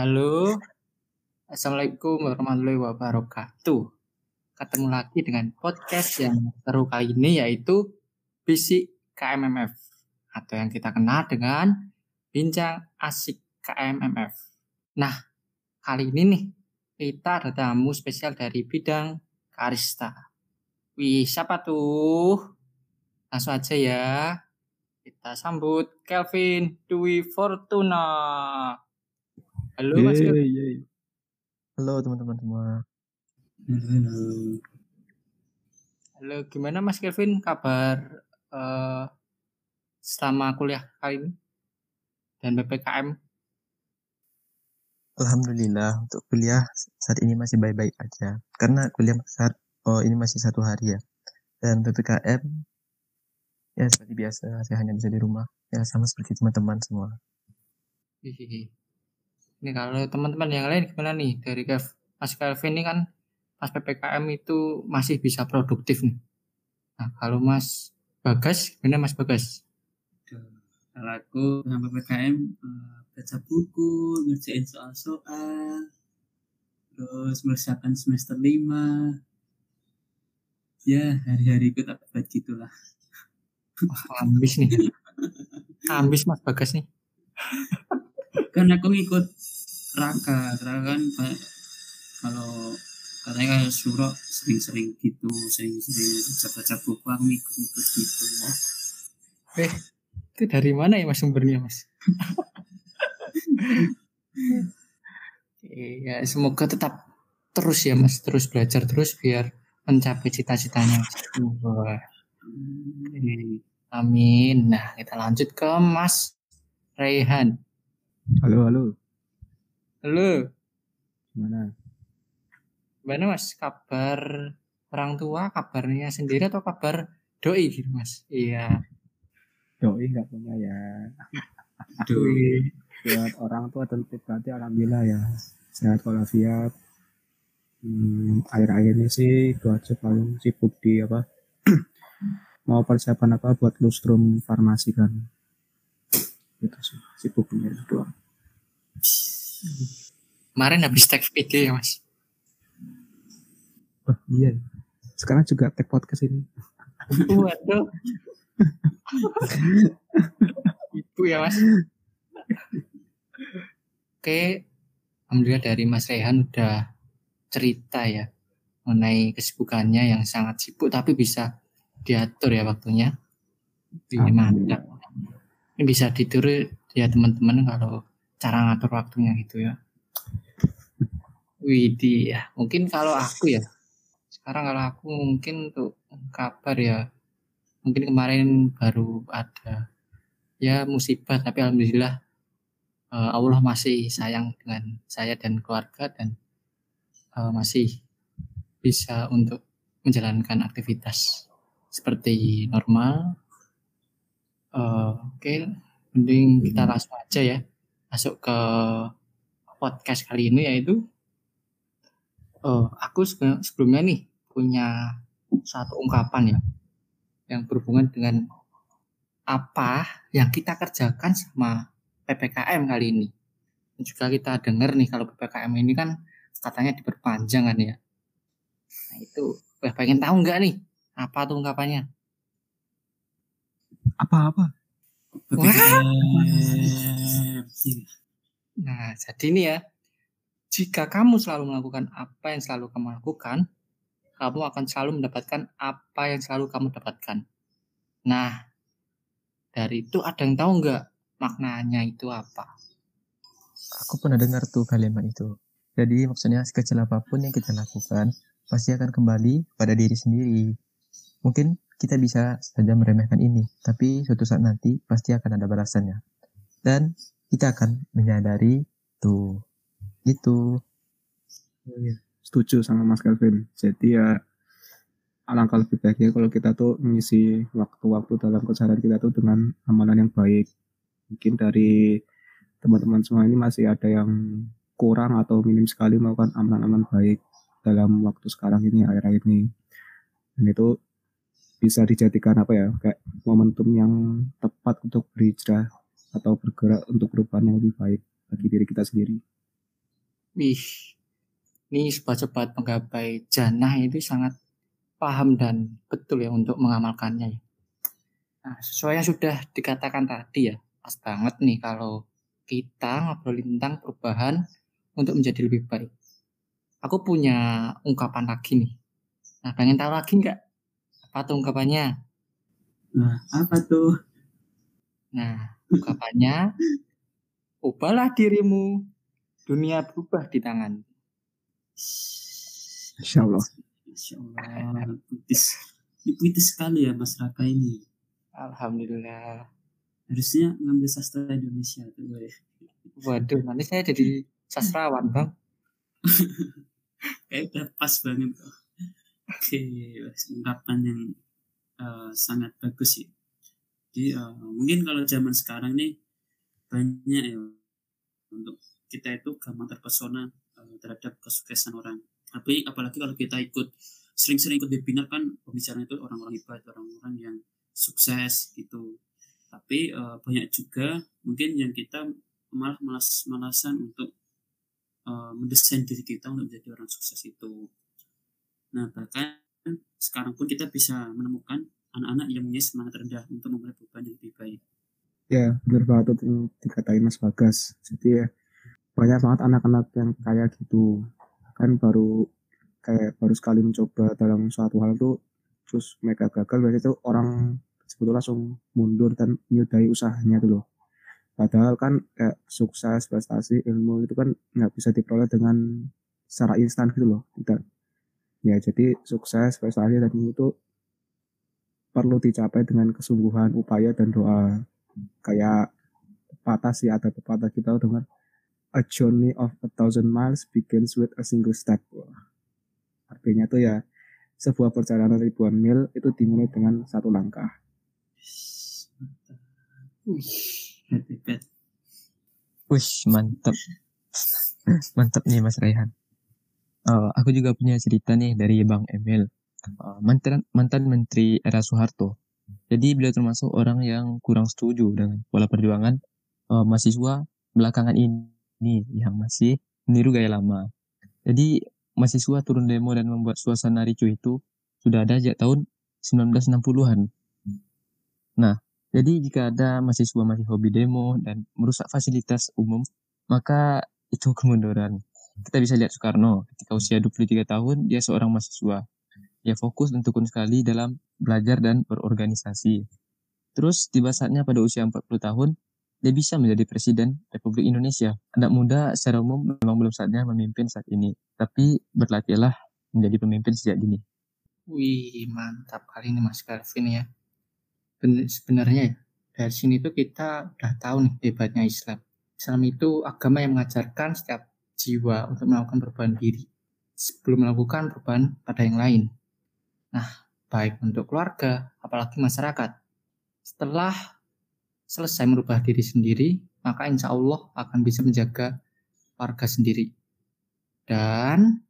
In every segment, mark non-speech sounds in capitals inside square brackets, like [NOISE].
Halo, Assalamualaikum warahmatullahi wabarakatuh. Ketemu lagi dengan podcast yang seru kali ini yaitu Bisik KMMF atau yang kita kenal dengan Bincang Asik KMMF. Nah, kali ini nih kita ada tamu spesial dari bidang Karista. Wih, siapa tuh? Langsung aja ya. Kita sambut Kelvin Dwi Fortuna. Halo Mas Kelvin. Yeay, yeay. Halo teman-teman semua. Halo. Halo, gimana Mas Kelvin kabar eh, selama kuliah kali ini dan PPKM? Alhamdulillah untuk kuliah saat ini masih baik-baik aja. Karena kuliah saat oh ini masih satu hari ya. Dan PPKM ya seperti biasa saya hanya bisa di rumah. Ya sama seperti teman-teman semua. Hihihi. Ini kalau teman-teman yang lain gimana nih dari Kev? Mas Kelvin ini kan pas PPKM itu masih bisa produktif nih. Nah, kalau Mas Bagas, gimana Mas Bagas? Kalau aku sama PPKM eh, baca buku, ngerjain soal-soal, terus mempersiapkan semester 5. Ya, hari-hariku tak buat gitulah. Wah, ambis nih. Ambis Mas Bagas nih. [LAUGHS] Kan aku ngikut Raka, Raka kan kalau katanya kalau suruh sering-sering gitu, sering-sering baca-baca buku, aku ngikut-ngikut gitu. Eh, itu dari mana ya Mas sumbernya Mas? [LAUGHS] Iya, semoga tetap terus ya Mas, terus belajar terus biar mencapai cita-citanya. Amin. Nah, kita lanjut ke Mas Raihan. Halo, halo. Halo, Gimana? gimana Mas? Kabar orang tua, kabarnya sendiri atau kabar doi gitu Mas? Iya. Doi nggak punya ya. [LAUGHS] Aduh. Buat orang tua tentu berarti alhamdulillah ya. Sehat walafiat. Hmm, akhir-akhir ini sih aja paling sibuk di apa [CLEARS THROAT] mau persiapan apa buat lustrum farmasi kan itu sih sibuknya itu doang Kemarin habis tag video ya Mas. oh, iya sekarang juga tag podcast ini Waduh. Ibu ya Mas. Oke, alhamdulillah dari Mas Rehan udah cerita ya mengenai kesibukannya yang sangat sibuk tapi bisa diatur ya waktunya. Ini mantap. Ini bisa ditiru ya teman-teman kalau cara ngatur waktunya gitu ya. Widih ya, mungkin kalau aku ya, sekarang kalau aku mungkin untuk kabar ya, mungkin kemarin baru ada ya musibah tapi alhamdulillah eh, Allah masih sayang dengan saya dan keluarga dan eh, masih bisa untuk menjalankan aktivitas seperti normal. Eh, Oke, mending kita langsung aja ya masuk ke podcast kali ini yaitu eh, aku sebe- sebelumnya nih punya satu ungkapan ya yang berhubungan dengan apa yang kita kerjakan sama PPKM kali ini. Dan juga kita dengar nih kalau PPKM ini kan katanya diperpanjang kan ya. Nah itu, wah pengen tahu nggak nih apa tuh ungkapannya? apa-apa PPKM. Nah jadi ini ya, jika kamu selalu melakukan apa yang selalu kamu lakukan, kamu akan selalu mendapatkan apa yang selalu kamu dapatkan. Nah, dari itu ada yang tahu nggak maknanya itu apa? Aku pernah dengar tuh kalimat itu. Jadi maksudnya sekecil apa pun yang kita lakukan pasti akan kembali pada diri sendiri. Mungkin kita bisa saja meremehkan ini, tapi suatu saat nanti pasti akan ada balasannya. Dan kita akan menyadari tuh itu. Oh, iya. setuju sama Mas Kelvin jadi ya alangkah lebih baiknya kalau kita tuh mengisi waktu-waktu dalam keseharian kita tuh dengan amalan yang baik mungkin dari teman-teman semua ini masih ada yang kurang atau minim sekali melakukan amalan-amalan baik dalam waktu sekarang ini akhir-akhir ini dan itu bisa dijadikan apa ya kayak momentum yang tepat untuk berhijrah atau bergerak untuk perubahan yang lebih baik bagi diri kita sendiri Wih, ini sobat-sobat penggapai jannah itu sangat paham dan betul ya untuk mengamalkannya ya. Nah, sesuai yang sudah dikatakan tadi ya, pas banget nih kalau kita ngobrolin tentang perubahan untuk menjadi lebih baik. Aku punya ungkapan lagi nih. Nah, pengen tahu lagi nggak? Apa tuh ungkapannya? Nah, apa tuh? Nah, ungkapannya, ubahlah dirimu, dunia berubah di tangan. Insya Allah. Masya Allah, puitis. Ini puitis sekali ya Mas Raka ini. Alhamdulillah. Harusnya ngambil sastra Indonesia tuh gue. Waduh, nanti saya jadi sastrawan, Bang. [LAUGHS] Kayak udah pas banget tuh. Oke, ungkapan yang eh, sangat bagus sih. Jadi eh, mungkin kalau zaman sekarang nih banyak ya untuk kita itu gampang terpesona eh, terhadap kesuksesan orang. Tapi apalagi kalau kita ikut sering-sering ikut webinar kan pembicaranya itu orang-orang hebat, orang-orang yang sukses gitu. Tapi eh, banyak juga mungkin yang kita malah malas-malasan untuk eh, mendesain diri kita untuk menjadi orang sukses itu. Nah bahkan sekarang pun kita bisa menemukan anak-anak yang punya semangat rendah untuk memulai beban yang lebih baik. Ya, benar banget yang dikatain Mas Bagas. Jadi ya, banyak banget anak-anak yang kayak gitu. Kan baru kayak baru sekali mencoba dalam suatu hal tuh, terus mereka gagal, biasanya tuh orang sebetulnya langsung mundur dan menyudahi usahanya tuh loh. Padahal kan kayak sukses, prestasi, ilmu itu kan nggak bisa diperoleh dengan secara instan gitu loh. Tidak. Ya, jadi sukses, prestasi, ilmu itu perlu dicapai dengan kesungguhan, upaya, dan doa. Kayak pepatah sih, ada pepatah kita dengar, a journey of a thousand miles begins with a single step. Artinya tuh ya, sebuah perjalanan ribuan mil itu dimulai dengan satu langkah. Wih, mantap. mantap nih Mas Raihan. Eh, aku juga punya cerita nih dari Bang Emil. Eh, mantan, mantan Menteri era Soeharto. Jadi beliau termasuk orang yang kurang setuju dengan pola perjuangan eh, mahasiswa belakangan ini yang masih meniru gaya lama. Jadi mahasiswa turun demo dan membuat suasana ricuh itu sudah ada sejak tahun 1960-an. Nah, jadi jika ada mahasiswa masih hobi demo dan merusak fasilitas umum, maka itu kemunduran. Kita bisa lihat Soekarno, ketika usia 23 tahun, dia seorang mahasiswa. Dia fokus dan tekun sekali dalam belajar dan berorganisasi. Terus tiba saatnya pada usia 40 tahun, dia bisa menjadi Presiden Republik Indonesia. Anak muda secara umum memang belum saatnya memimpin saat ini, tapi berlatihlah menjadi pemimpin sejak dini. wih, mantap kali ini Mas Calvin ya. Ben- sebenarnya ya, dari sini tuh kita udah tahu nih hebatnya Islam. Islam itu agama yang mengajarkan setiap jiwa untuk melakukan perubahan diri sebelum melakukan perubahan pada yang lain. Nah, baik untuk keluarga, apalagi masyarakat. Setelah selesai merubah diri sendiri, maka insya Allah akan bisa menjaga warga sendiri. Dan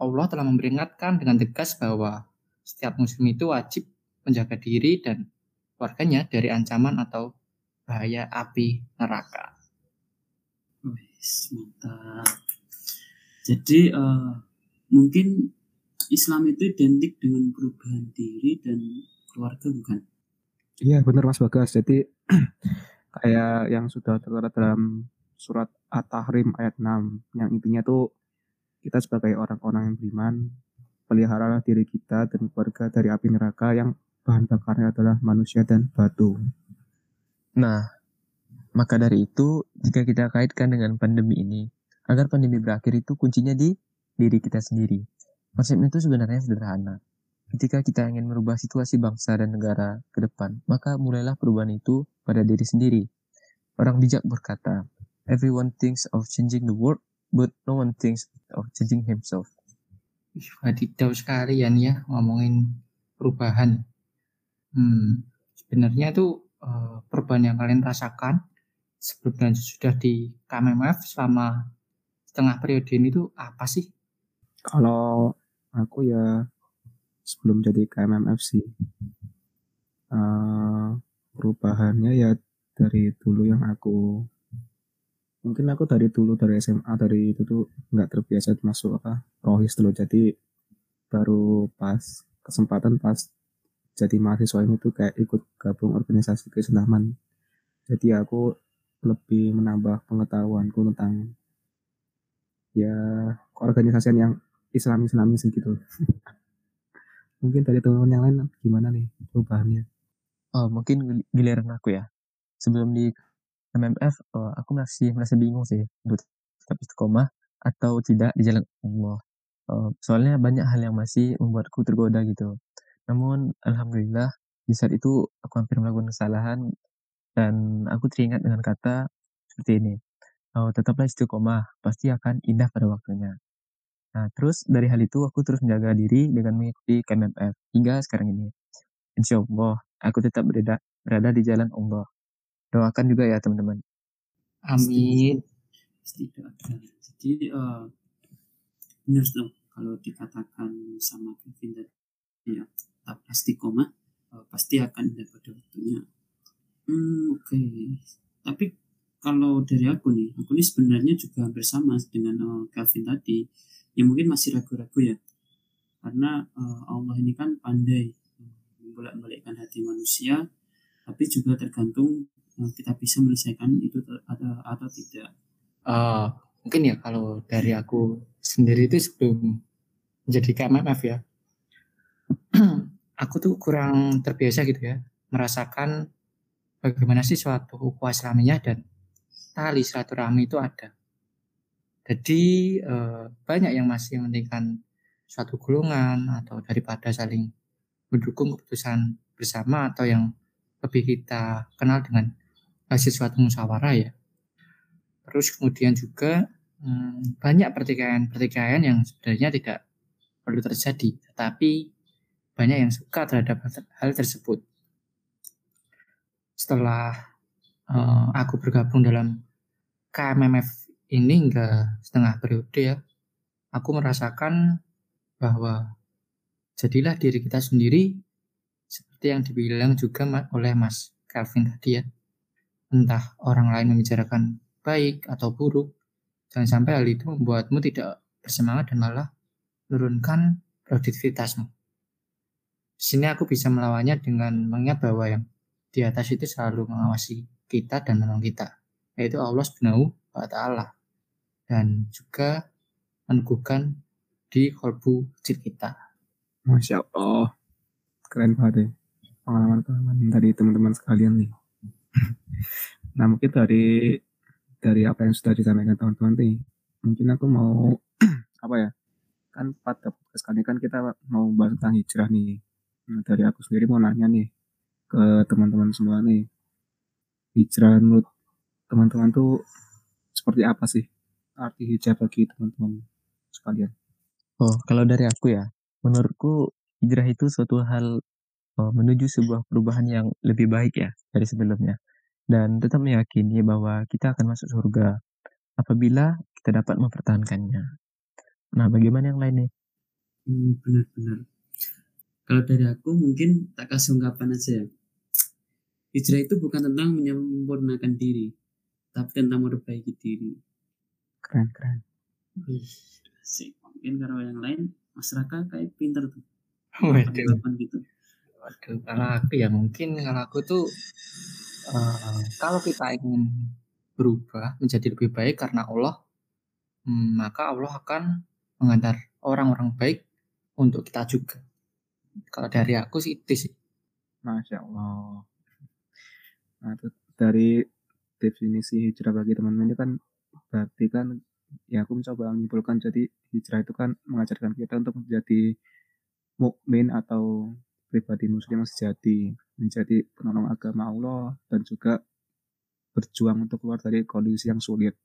Allah telah memperingatkan dengan tegas bahwa setiap muslim itu wajib menjaga diri dan warganya dari ancaman atau bahaya api neraka. Mantap. Jadi eh, mungkin Islam itu identik dengan perubahan diri dan keluarga bukan? Iya benar Mas Bagas. Jadi [CLEARS THROAT] kayak yang sudah tertera dalam surat At-Tahrim ayat 6 yang intinya tuh kita sebagai orang-orang yang beriman peliharalah diri kita dan keluarga dari api neraka yang bahan bakarnya adalah manusia dan batu. Nah, maka dari itu, jika kita kaitkan dengan pandemi ini, agar pandemi berakhir itu kuncinya di diri kita sendiri. Konsepnya itu sebenarnya sederhana. Ketika kita ingin merubah situasi bangsa dan negara ke depan, maka mulailah perubahan itu pada diri sendiri. Orang bijak berkata, everyone thinks of changing the world, but no one thinks of changing himself. Wih, Wadidaw sekalian ya ngomongin perubahan. Hmm, sebenarnya itu eh, perubahan yang kalian rasakan sebelum dan sudah di KMMF selama setengah periode ini tuh apa sih? Kalau aku ya sebelum jadi KMMF sih eh, perubahannya ya dari dulu yang aku mungkin aku dari dulu dari SMA dari itu tuh nggak terbiasa masuk apa rohis dulu jadi baru pas kesempatan pas jadi mahasiswa ini tuh kayak ikut gabung organisasi keislaman jadi aku lebih menambah pengetahuanku tentang ya keorganisasian yang Islam Islami segitu [LAUGHS] mungkin dari teman-teman yang lain gimana nih perubahannya Oh, mungkin giliran aku ya. Sebelum di MMF, oh, aku masih merasa bingung sih untuk tetap istiqomah atau tidak di jalan Allah. Oh, soalnya banyak hal yang masih membuatku tergoda gitu. Namun, alhamdulillah di saat itu aku hampir melakukan kesalahan dan aku teringat dengan kata seperti ini. Oh, tetaplah istiqomah, pasti akan indah pada waktunya. Nah, terus dari hal itu aku terus menjaga diri dengan mengikuti KMMF hingga sekarang ini. Insya Allah, aku tetap berada, berada di jalan Allah. Doakan juga ya teman-teman. Amin. Jadi uh, benar kalau dikatakan sama Kevin ya tetap istiqomah uh, pasti akan ada pada waktunya. Hmm, oke. Okay. Tapi kalau dari aku nih, aku ini sebenarnya juga bersama dengan uh, Calvin tadi, yang mungkin masih ragu-ragu ya, karena uh, Allah ini kan pandai membolak-balikkan hati manusia, tapi juga tergantung uh, kita bisa menyelesaikan itu atau, atau tidak. Uh, mungkin ya kalau dari aku sendiri itu sebelum menjadi KMMF ya, [CLEARS THROAT] aku tuh kurang terbiasa gitu ya, merasakan bagaimana sih suatu ukhuwah Islamiyah dan tali silaturahmi itu ada. Jadi eh, banyak yang masih mementingkan suatu golongan atau daripada saling mendukung keputusan bersama atau yang lebih kita kenal dengan hasil suatu musyawarah ya. Terus kemudian juga hmm, banyak pertikaian-pertikaian yang sebenarnya tidak perlu terjadi, tetapi banyak yang suka terhadap hal tersebut. Setelah uh, aku bergabung dalam KMMF ini hingga setengah periode ya, aku merasakan bahwa jadilah diri kita sendiri seperti yang dibilang juga oleh Mas Calvin tadi ya. Entah orang lain membicarakan baik atau buruk, jangan sampai hal itu membuatmu tidak bersemangat dan malah menurunkan produktivitasmu. Di sini aku bisa melawannya dengan mengingat bahwa yang di atas itu selalu mengawasi kita dan menolong kita, yaitu Allah Subhanahu wa taala. Dan juga meneguhkan di kolbu kecil kita. Masya Allah. Keren banget ya. Pengalaman-pengalaman dari teman-teman sekalian nih. [LAUGHS] nah mungkin dari dari apa yang sudah disampaikan teman-teman nih, mungkin aku mau [CLEARS THROAT] apa ya? Kan pada podcast kan kita mau bahas tentang hijrah nih. Nah, dari aku sendiri mau nanya nih ke teman-teman semua nih hijrah menurut teman-teman tuh seperti apa sih arti hijrah bagi teman-teman sekalian? Oh, kalau dari aku ya, menurutku hijrah itu suatu hal oh, menuju sebuah perubahan yang lebih baik ya dari sebelumnya. Dan tetap meyakini bahwa kita akan masuk surga apabila kita dapat mempertahankannya. Nah, bagaimana yang lain nih? Hmm, benar-benar. Kalau dari aku mungkin tak kasih ungkapan aja ya Hijrah itu bukan tentang menyempurnakan diri, tapi tentang memperbaiki diri. Keren, keren. Sih, mungkin kalau yang lain, masyarakat kayak pinter tuh. Waduh. gitu. Waduh, kalau aku ya mungkin kalau aku tuh uh, kalau kita ingin berubah menjadi lebih baik karena Allah, hmm, maka Allah akan mengantar orang-orang baik untuk kita juga. Kalau dari aku sih itu sih. Masya Allah. Nah, dari definisi hijrah bagi teman-teman ini kan berarti kan ya aku mencoba menyimpulkan jadi hijrah itu kan mengajarkan kita untuk menjadi mukmin atau pribadi muslim yang sejati, menjadi penolong agama Allah dan juga berjuang untuk keluar dari kondisi yang sulit.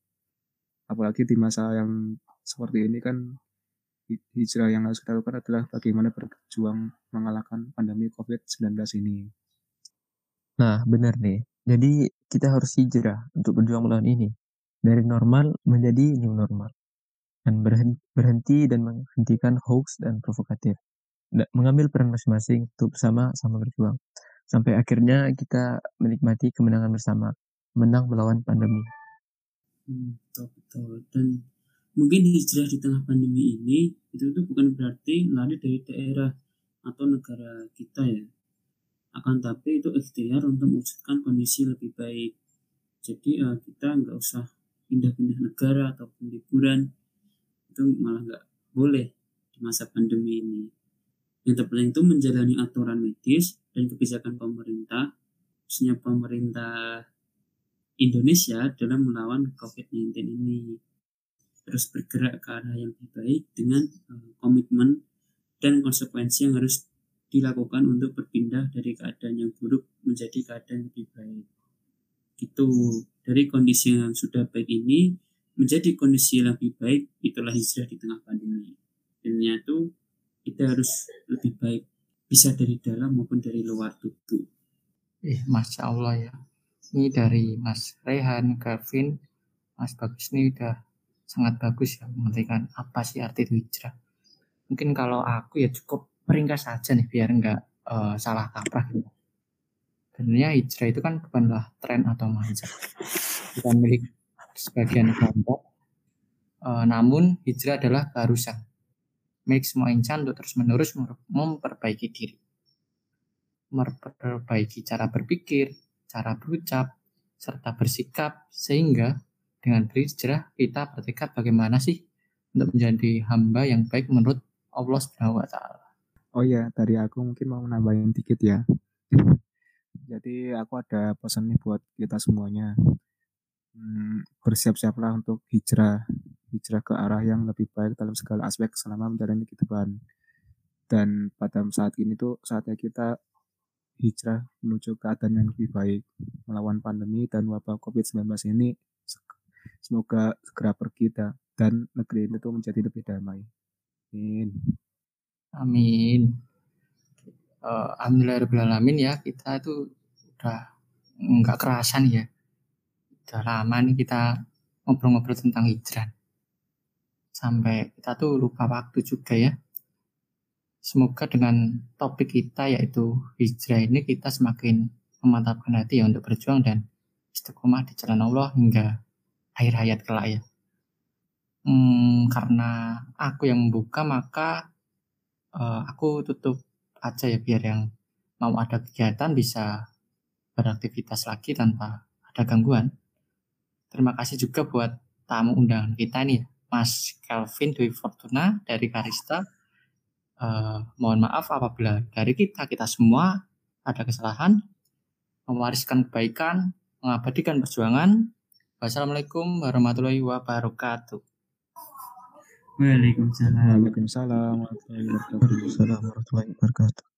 Apalagi di masa yang seperti ini kan hijrah yang harus kita lakukan adalah bagaimana berjuang mengalahkan pandemi COVID-19 ini. Nah, benar nih. Jadi kita harus hijrah untuk berjuang melawan ini. Dari normal menjadi new normal. Dan berhenti dan menghentikan hoax dan provokatif. Mengambil peran masing-masing untuk bersama-sama berjuang. Sampai akhirnya kita menikmati kemenangan bersama. Menang melawan pandemi. Hmm, betul betul dan mungkin hijrah di tengah pandemi ini itu tuh bukan berarti lari dari daerah atau negara kita ya akan tapi itu ikhtiar untuk mewujudkan kondisi lebih baik. Jadi uh, kita nggak usah pindah-pindah negara ataupun liburan. Itu malah nggak boleh di masa pandemi ini. Yang terpenting itu menjalani aturan medis dan kebijakan pemerintah. Khususnya pemerintah Indonesia dalam melawan COVID-19 ini. Terus bergerak ke arah yang lebih baik dengan uh, komitmen dan konsekuensi yang harus dilakukan untuk berpindah dari keadaan yang buruk menjadi keadaan yang lebih baik. Itu dari kondisi yang sudah baik ini menjadi kondisi yang lebih baik itulah hijrah di tengah pandemi. Dan itu kita harus lebih baik bisa dari dalam maupun dari luar tubuh. Eh, masya Allah ya. Ini dari Mas Rehan, Gavin, Mas Bagus ini udah sangat bagus ya mengertikan apa sih arti hijrah. Mungkin kalau aku ya cukup meringkas saja nih biar nggak uh, salah kaprah gitu. Sebenarnya hijrah itu kan bukanlah tren atau mindset, bukan milik sebagian kelompok. Uh, namun hijrah adalah keharusan milik semua insan untuk terus menerus memperbaiki diri, memperbaiki cara berpikir, cara berucap, serta bersikap sehingga dengan berhijrah kita bertekad bagaimana sih untuk menjadi hamba yang baik menurut Allah Subhanahu wa taala. Oh ya, dari aku mungkin mau nambahin dikit ya. [LAUGHS] Jadi aku ada pesan nih buat kita semuanya. Hmm, bersiap-siaplah untuk hijrah, hijrah ke arah yang lebih baik dalam segala aspek selama menjalani kehidupan. Dan pada saat ini tuh saatnya kita hijrah menuju keadaan yang lebih baik, melawan pandemi dan wabah COVID-19 ini Semoga segera pergi dan negeri ini tuh menjadi lebih damai. Amin. Amin. Uh, Alhamdulillahirrahmanirrahim ya kita itu udah nggak kerasan ya. Udah lama nih kita ngobrol-ngobrol tentang hijrah. Sampai kita tuh lupa waktu juga ya. Semoga dengan topik kita yaitu hijrah ini kita semakin memantapkan hati ya untuk berjuang dan istiqomah di jalan Allah hingga akhir hayat kelak ya. Hmm, karena aku yang membuka maka uh, aku tutup aja ya biar yang mau ada kegiatan bisa beraktivitas lagi tanpa ada gangguan. Terima kasih juga buat tamu undangan kita nih, Mas Kelvin Dwi Fortuna dari Karista. Uh, mohon maaf apabila dari kita kita semua ada kesalahan, mewariskan kebaikan, mengabadikan perjuangan, Wassalamualaikum warahmatullahi wabarakatuh. Waalaikumsalam. Waalaikumsalam warahmatullahi wabarakatuh. Waalaikumsalam warahmatullahi wabarakatuh.